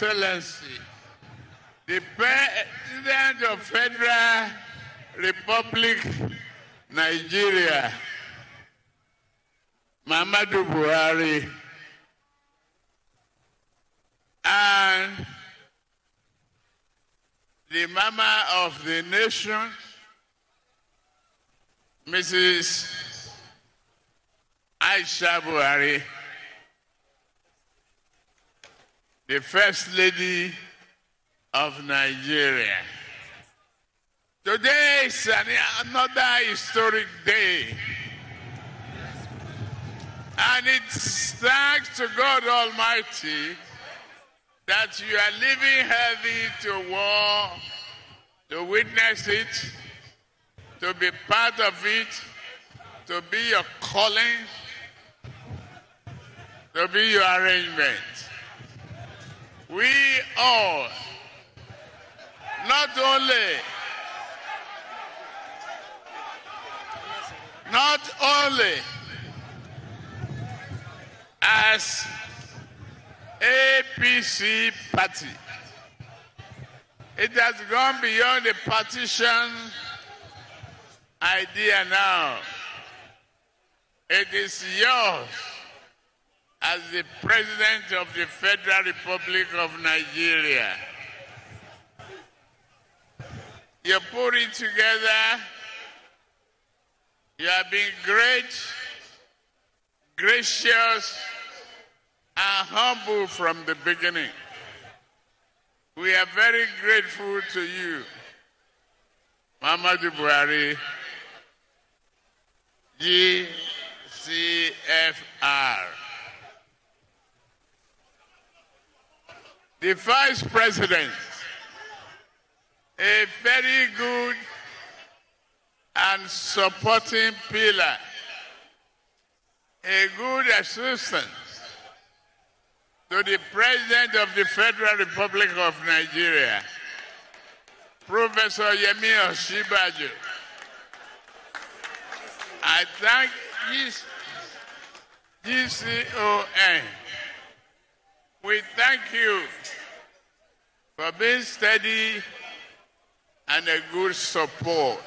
Excellency, the President of Federal Republic Nigeria, Muhammadu Buhari, and the mama of the nation, Mrs. Aisha Buhari, the First Lady of Nigeria. Today is another historic day. And it's thanks to God Almighty that you are living healthy to war, to witness it, to be part of it, to be your calling, to be your arrangement. We all, not only, not only as APC party. It has gone beyond the partition idea now. It is yours as the President of the Federal Republic of Nigeria. You put it together. You have been great, gracious, and humble from the beginning. We are very grateful to you, Muhammadu Buhari, GCFR. The Vice President, a very good and supporting pillar, a good assistant to the President of the Federal Republic of Nigeria, Professor Yemi Osinbajo. I thank this GCON. We thank you for being steady and a good support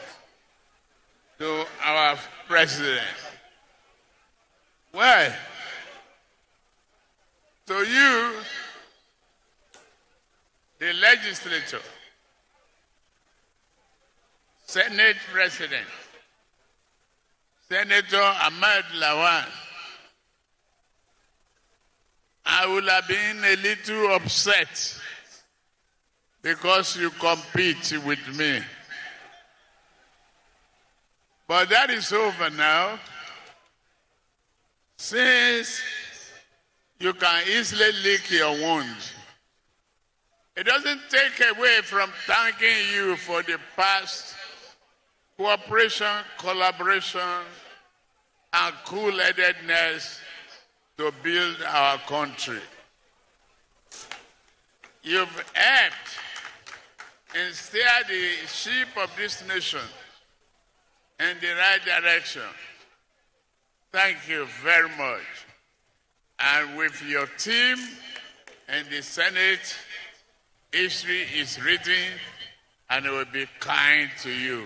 to our president. Well, to you, the legislature, Senate President, Senator Ahmad Lawan, I would have been a little upset because you compete with me. But that is over now. Since you can easily lick your wounds. It doesn't take away from thanking you for the past cooperation, collaboration, and cool-headedness to build our country. You've helped and steer the ship of this nation in the right direction. Thank you very much and with your team and the Senate, history is written and it will be kind to you.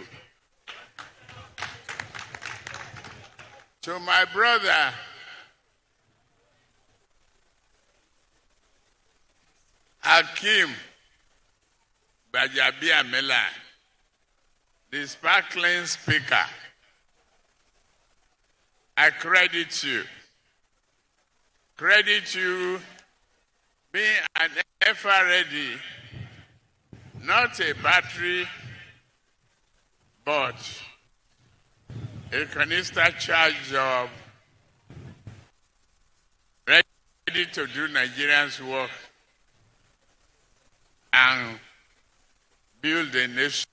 To my brother, Hakim Gbajabiamila, the sparkling speaker, I credit you. Credit you being an ready, not a battery, but a canister charge job ready to do Nigerians' work and build a nation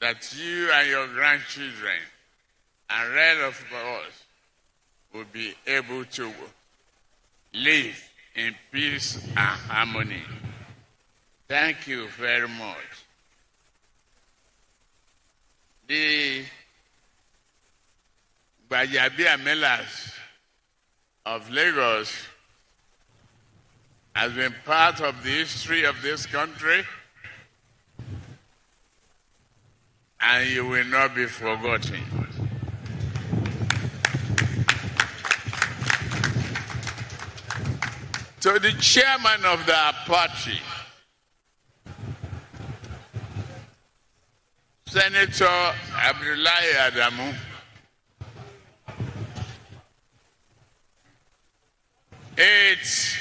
that you and your grandchildren and rest of us will be able to live in peace and harmony. Thank you very much. The Gbajabiamilas of Lagos has been part of the history of this country and you will not be forgotten. To the chairman of the party, Senator Abdullahi Adamu, it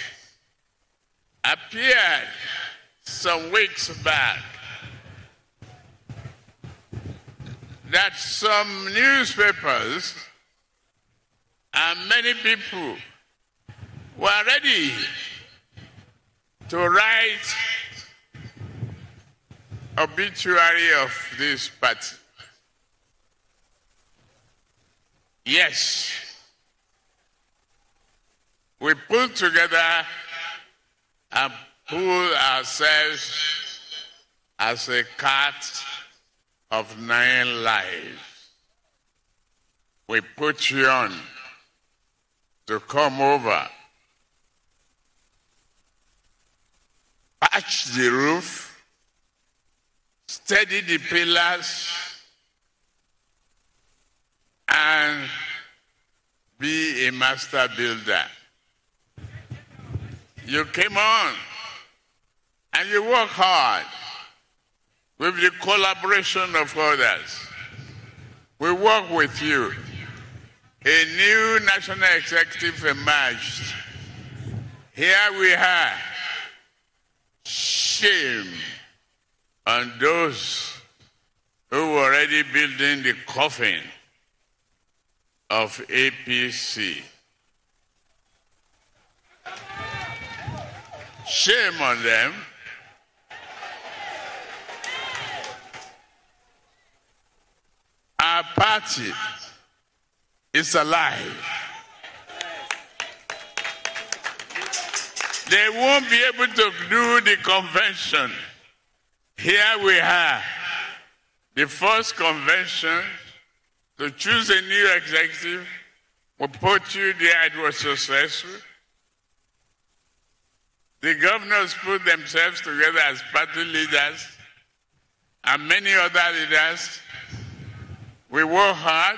appeared some weeks back that some newspapers and many people were ready to write obituary of this party. Yes, we pulled together and pull ourselves as a cat of nine lives. We put you on to come over, patch the roof, steady the pillars, and be a master builder. You came on and you work hard with the collaboration of others. We work with you. A new national executive emerged. Here we are. Shame on those who were already building the coffin of APC. Shame on them. Our party is alive. They won't be able to do the convention. Here we are, the first convention to choose a new executive. We put you there, it was successful. The governors put themselves together as party leaders and many other leaders. We worked hard.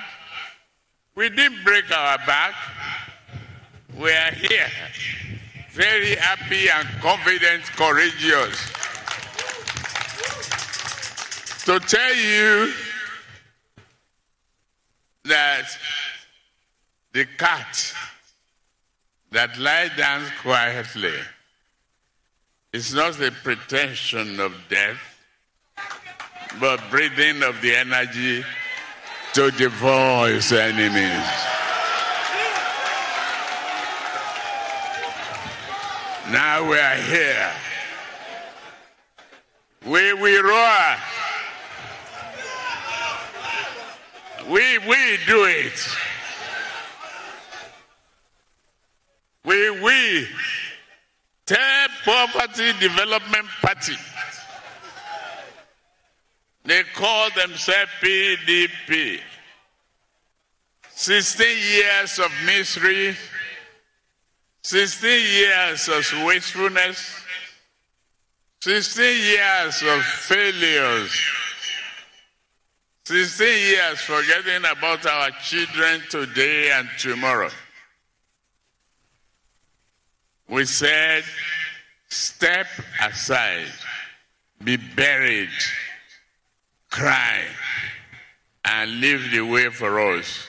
We didn't break our back. We are here, very happy and confident, courageous. To tell you that the cat that lies down quietly it's not the pretension of death, but breathing of the energy to devour his enemies. Now we are here. We we roar. We we do it. We we Third Poverty Development Party. They call themselves PDP. 16 years of misery, 16 years of wastefulness, 16 years of failures, 16 years forgetting about our children today and tomorrow. We said, step aside, be buried, cry, and leave the way for us.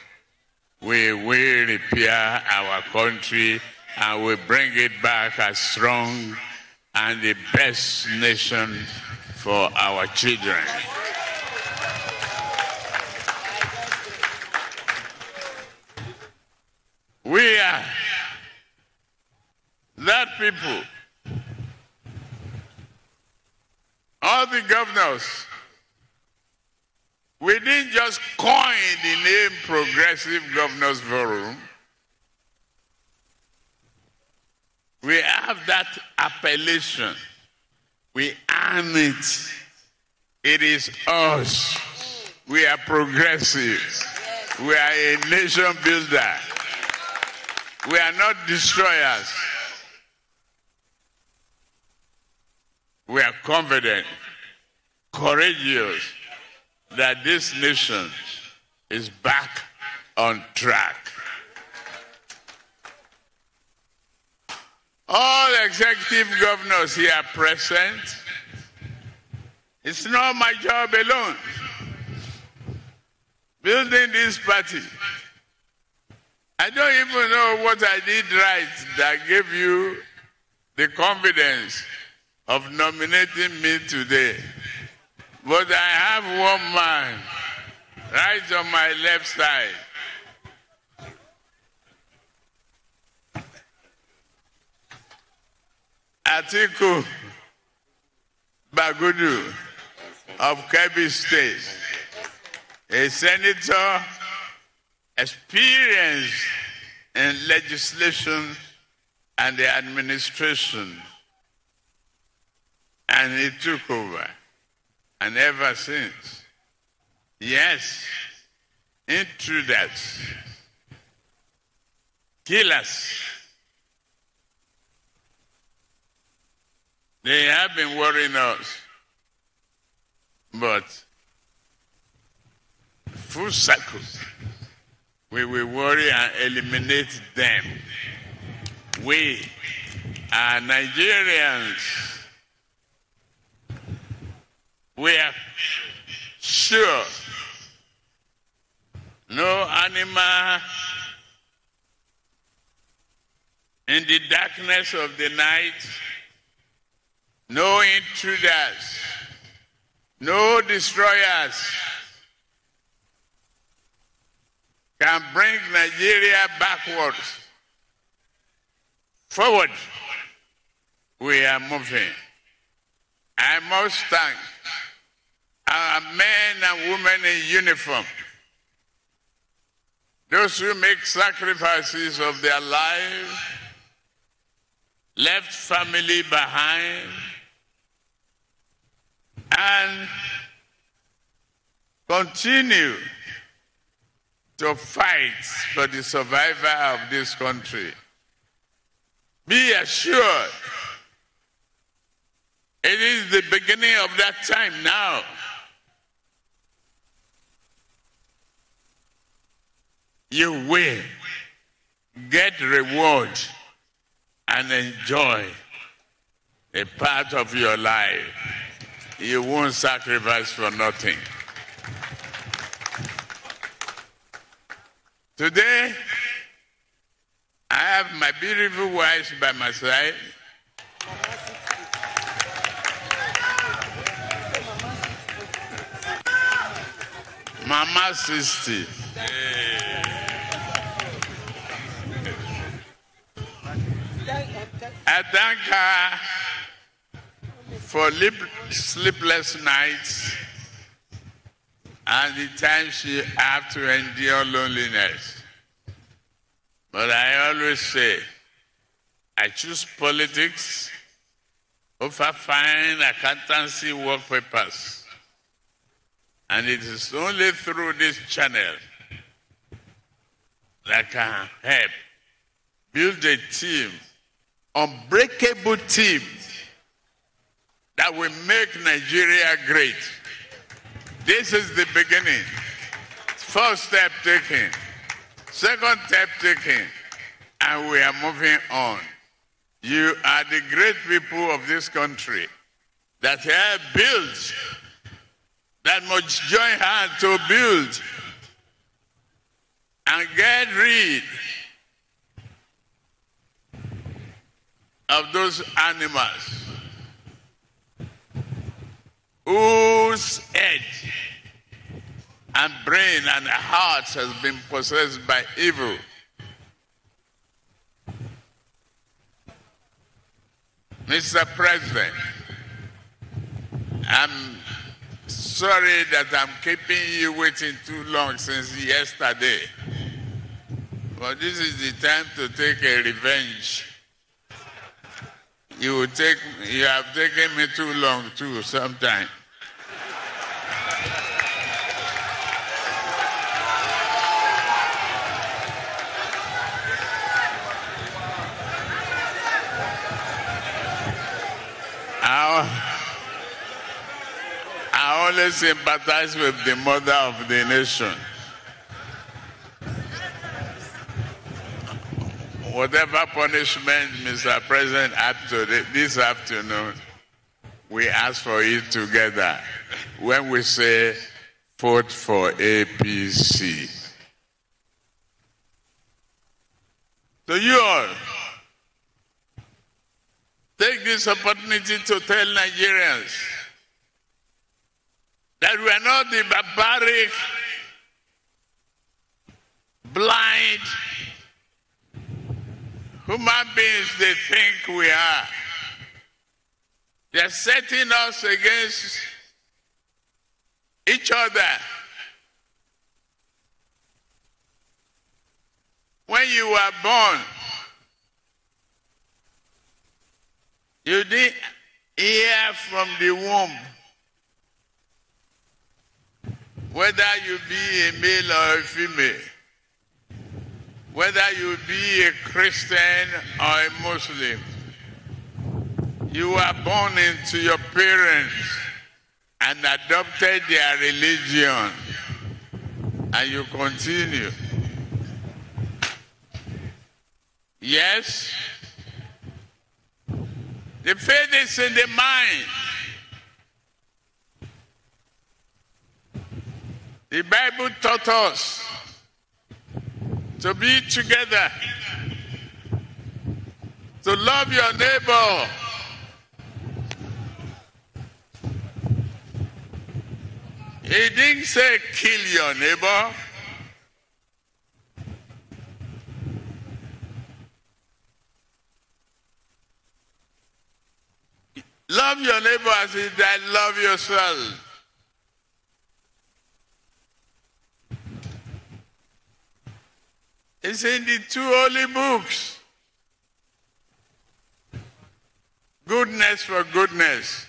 We will repair our country and we bring it back as strong and the best nation for our children. We are that people, all the governors, we didn't just coin the name Progressive Governors Forum. We have that appellation. We earn it. It is us. We are progressive. We are a nation builder. We are not destroyers. We are confident, courageous that this nation is back on track. All executive governors here present, it's not my job alone. Building this party. I don't even know what I did right that gave you the confidence of nominating me today. But I have one man right on my left side. Atiku Bagudu of Kebbi State, a senator experienced in legislation and the administration. And he took over. And ever since, yes, intruders, killers, they have been worrying us. But full circle, we will worry and eliminate them. We are Nigerians. We are sure no animal in the darkness of the night, no intruders, no destroyers can bring Nigeria backwards. Forward, we are moving. I must thank our men and women in uniform, those who make sacrifices of their life, left family behind, and continue to fight for the survival of this country. Be assured, it is the beginning of that time now. You will get reward and enjoy a part of your life. You won't sacrifice for nothing. Today, I have my beautiful wife by my side. Mama 60. I thank her for sleepless nights and the time she had to endure loneliness. But I always say, I choose politics over fine accountancy work papers. And it is only through this channel that I can help build a team, unbreakable team, that will make Nigeria great. This is the beginning. First step taken, second step taken, and we are moving on. You are the great people of this country that have built, that must join hands to build and get rid of those animals whose head and brain and heart has been possessed by evil. Mr. President, I'm sorry that I'm keeping you waiting too long since yesterday. But this is the time to take a revenge. You will take you have taken me too long too sometimes. I, I always sympathize with the mother of the nation. Whatever punishment Mr. President had today, this afternoon, we ask for it together when we say vote for APC. To you all, take this opportunity to tell Nigerians that we are not the barbaric, blind human beings they think we are. They're setting us against each other. When you were born, you didn't hear from the womb whether you be a male or a female, whether you be a Christian or a Muslim. You were born into your parents and adopted their religion, and you continue. Yes, the faith is in the mind. The Bible taught us to be together, to love your neighbor. He didn't say kill your neighbor. Love your neighbor as you love yourself. It's in the two holy books. Goodness for goodness.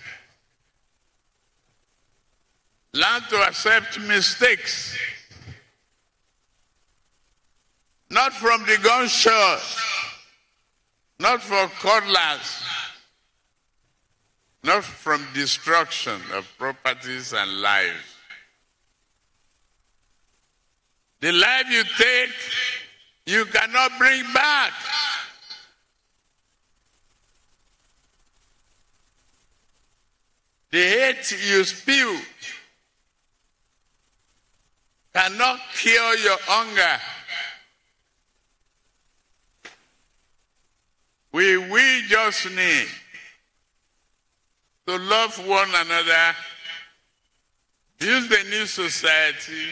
Learn to accept mistakes. Not from the gunshot, not for cutlass, not from destruction of properties and lives. The life you take, you cannot bring back. The hate you spew cannot cure your hunger. We, we just need to love one another, build a new society,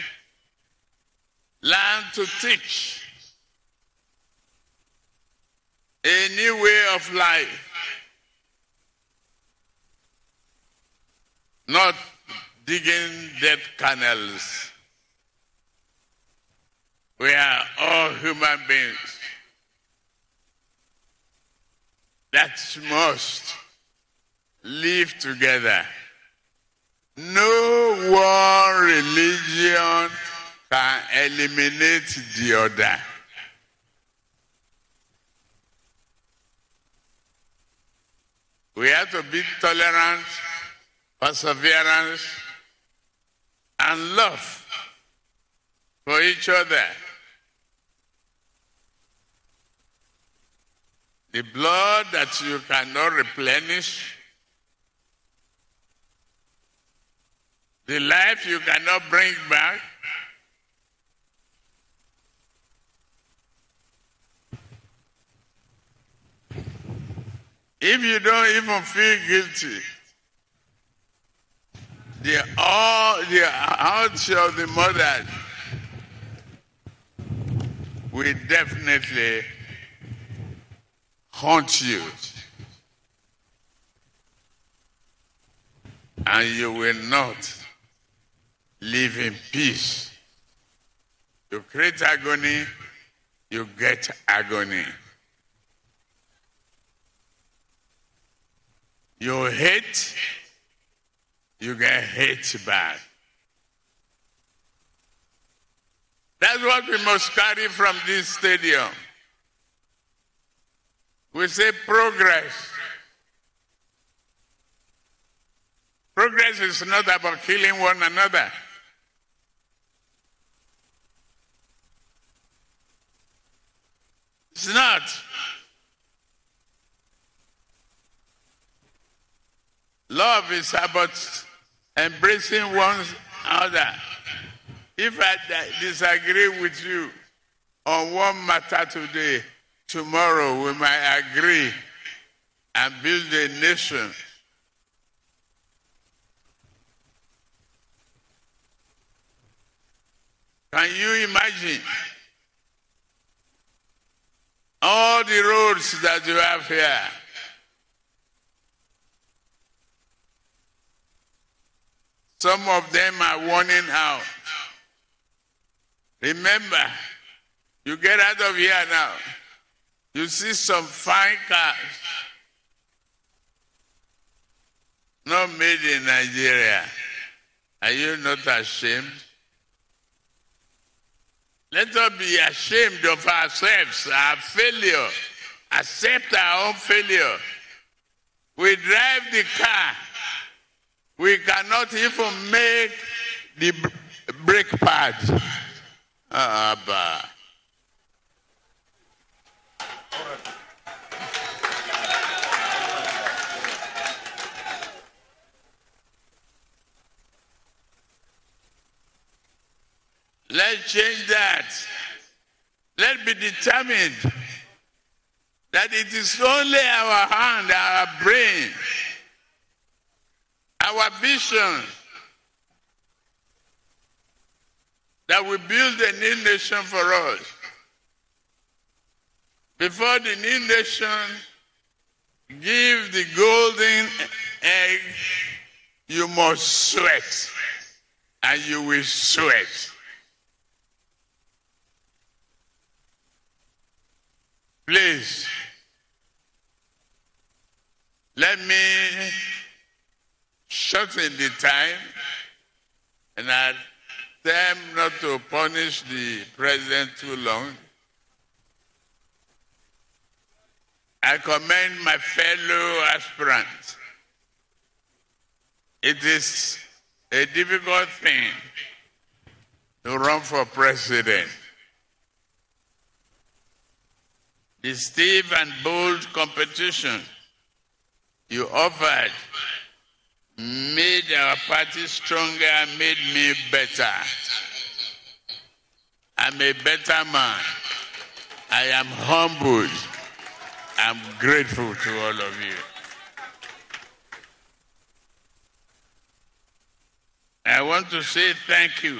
learn to teach a new way of life. Not digging dead canals. We are all human beings. That must live together. No one religion can eliminate the other. We have to be tolerant, perseverance, and love for each other. The blood that you cannot replenish, the life you cannot bring back, if you don't even feel guilty, the all the heart of the mother will definitely haunt you. And you will not live in peace. You create agony, you get agony. You hate, you get hate back. That's what we must carry from this stadium. We say progress. Progress is not about killing one another. It's not. Love is about embracing one another. If I disagree with you on one matter today, tomorrow we might agree and build a nation. Can you imagine all the roads that you have here? Some of them are warning out. Remember, you get out of here now. You see some fine cars. Not made in Nigeria. Are you not ashamed? Let us be ashamed of ourselves, our failure. Accept our own failure. We drive the car we cannot even make the brake pad. Abba. Let's change that. Let's be determined that it is only our hand, our brain, our vision that we build a new nation for us. Before the new nation give the golden egg, you must sweat, and you will sweat. Please, let me shorten the time and I them not to punish the president too long. I commend my fellow aspirants. It is a difficult thing to run for president. The stiff and bold competition you offered made our party stronger, made me better. I'm a better man. I am humbled. I'm grateful to all of you. I want to say thank you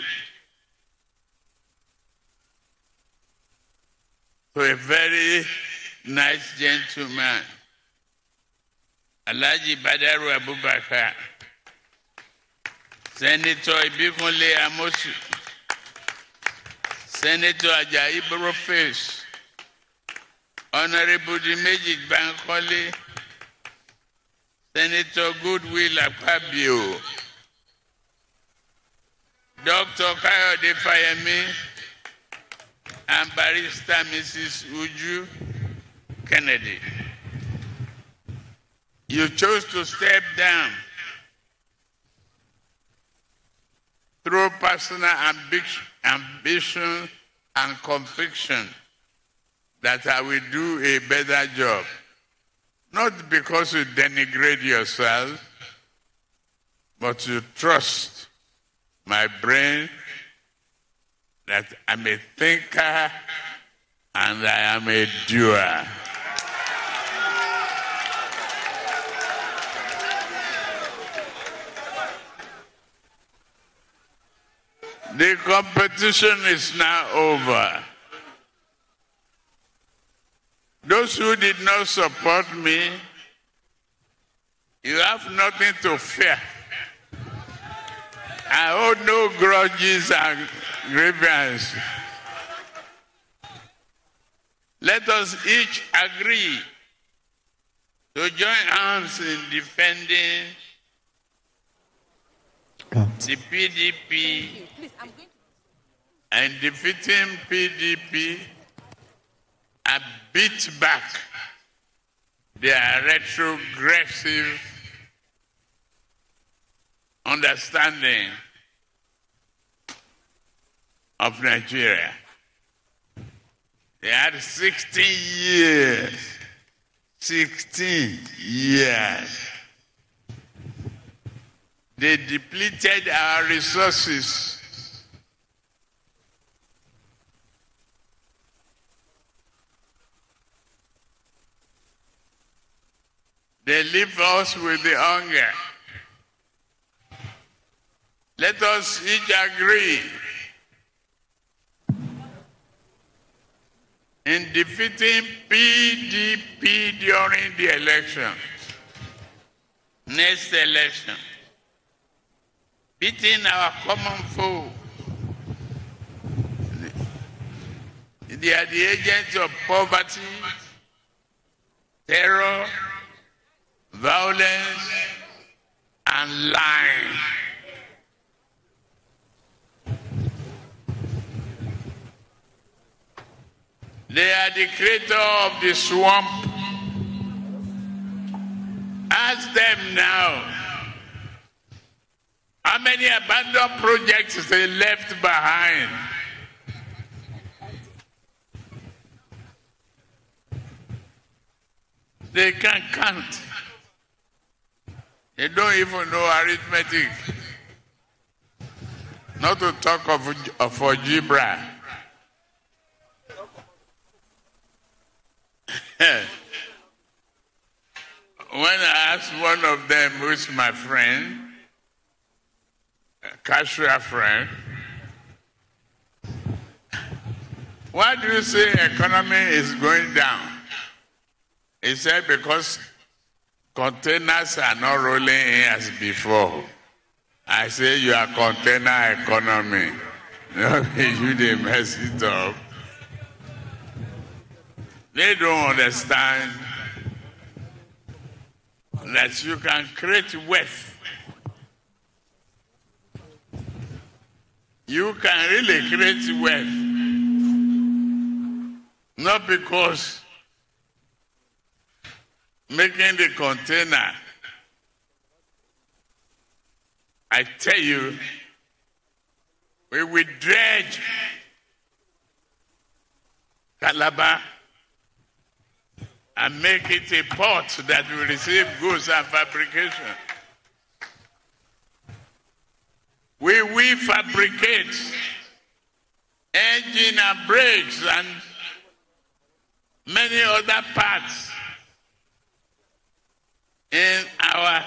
to a very nice gentleman Alhaji Badaru Abubakar, Senator Ibikunle Amosu, Senator Ajayi Boroface, Honorable Dimeji Bankole, Senator Goodwill Akpabio, Dr. Kayode Fayemi, and Barrister Mrs. Uju Kennedy. You chose to step down through personal ambition and conviction that I will do a better job. Not because you denigrate yourself, but you trust my brain that I'm a thinker and I am a doer. The competition is now over. Those who did not support me, you have nothing to fear. I hold no grudges and grievances. Let us each agree to join hands in defending the PDP and defeating PDP and beat back their retrogressive understanding of Nigeria. They had 16 years. 16 years. They depleted our resources. They leave us with the hunger. Let us each agree in defeating PDP during the election, next election, beating our common foe. They are the agents of poverty, terror, violence, and lying. They are the creator of the swamp. Ask them now. How many abandoned projects they left behind? They can't count. They don't even know arithmetic. Not to talk of, of algebra. when I asked one of them, who's my friend, casual friend, why do you say economy is going down? He said because containers are not rolling in as before. I say you are container economy. you they mess it up. They don't understand that you can create wealth. You can really create wealth. Not because making the container, I tell you, we will dredge Calabar and make it a port that will receive goods and fabrication. We will fabricate engine and brakes and many other parts in our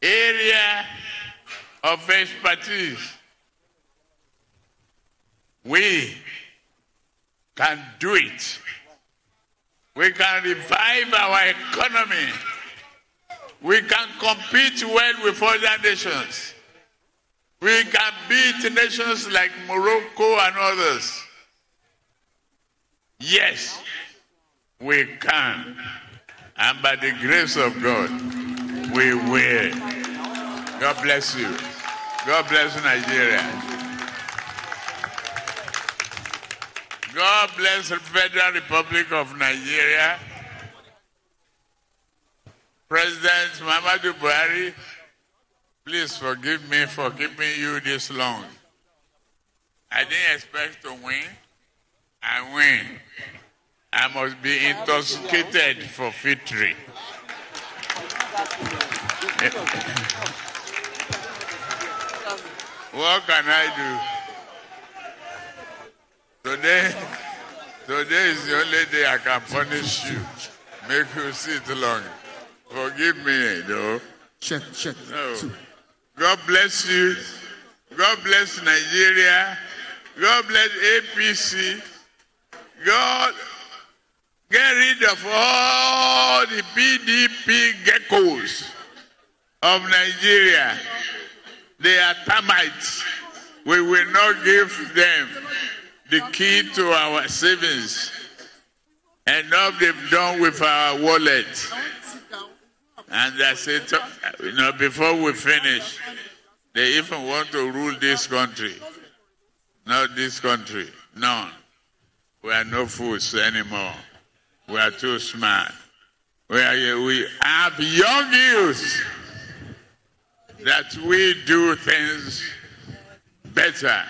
area of expertise. We can do it. We can revive our economy. We can compete well with other nations. We can beat nations like Morocco and others. Yes, we can. And by the grace of God, we will. God bless you. God bless Nigeria. God bless the Federal Republic of Nigeria. President Muhammadu Buhari, please forgive me for keeping you this long. I didn't expect to win. I win. I must be intoxicated for victory. what can I do? Today, today is the only day I can punish you. Make you sit long. Forgive me, though. Check, check. No. God bless you. God bless Nigeria. God bless APC. God get rid of all the PDP geckos of Nigeria. They are termites. We will not give them the key to our savings. Enough they've done with our wallet. And that's it. You know, before we finish, they even want to rule this country. Not this country. None. We are no fools anymore. We are too smart. We, are, we have young youth that we do things better.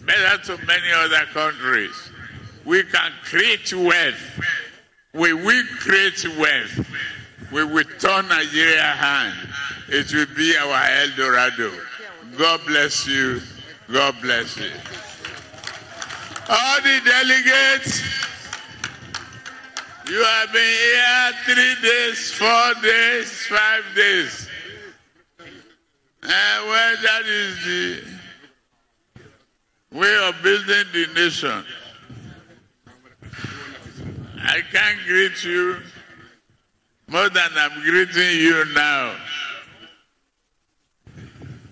Better to many other countries. We can create wealth. We will create wealth. We will turn Nigeria hand. It will be our El Dorado. God bless you. God bless you. All the delegates, you have been here three days, four days, five days. And well, that is the way of building the nation. I can't greet you more than I'm greeting you now.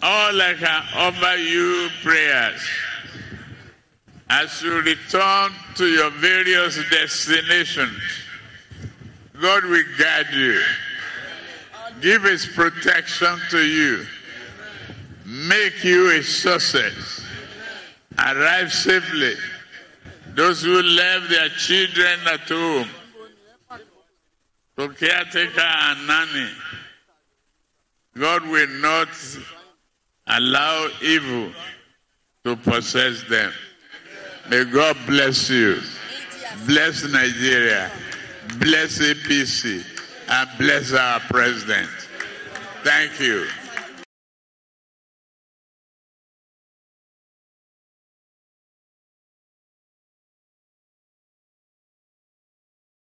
All I can offer you prayers as you return to your various destinations. God will guide you, give His protection to you, make you a success, arrive safely. Those who left their children at home, to caretaker and nanny, God will not allow evil to possess them. May God bless you, bless Nigeria, bless APC, and bless our president. Thank you.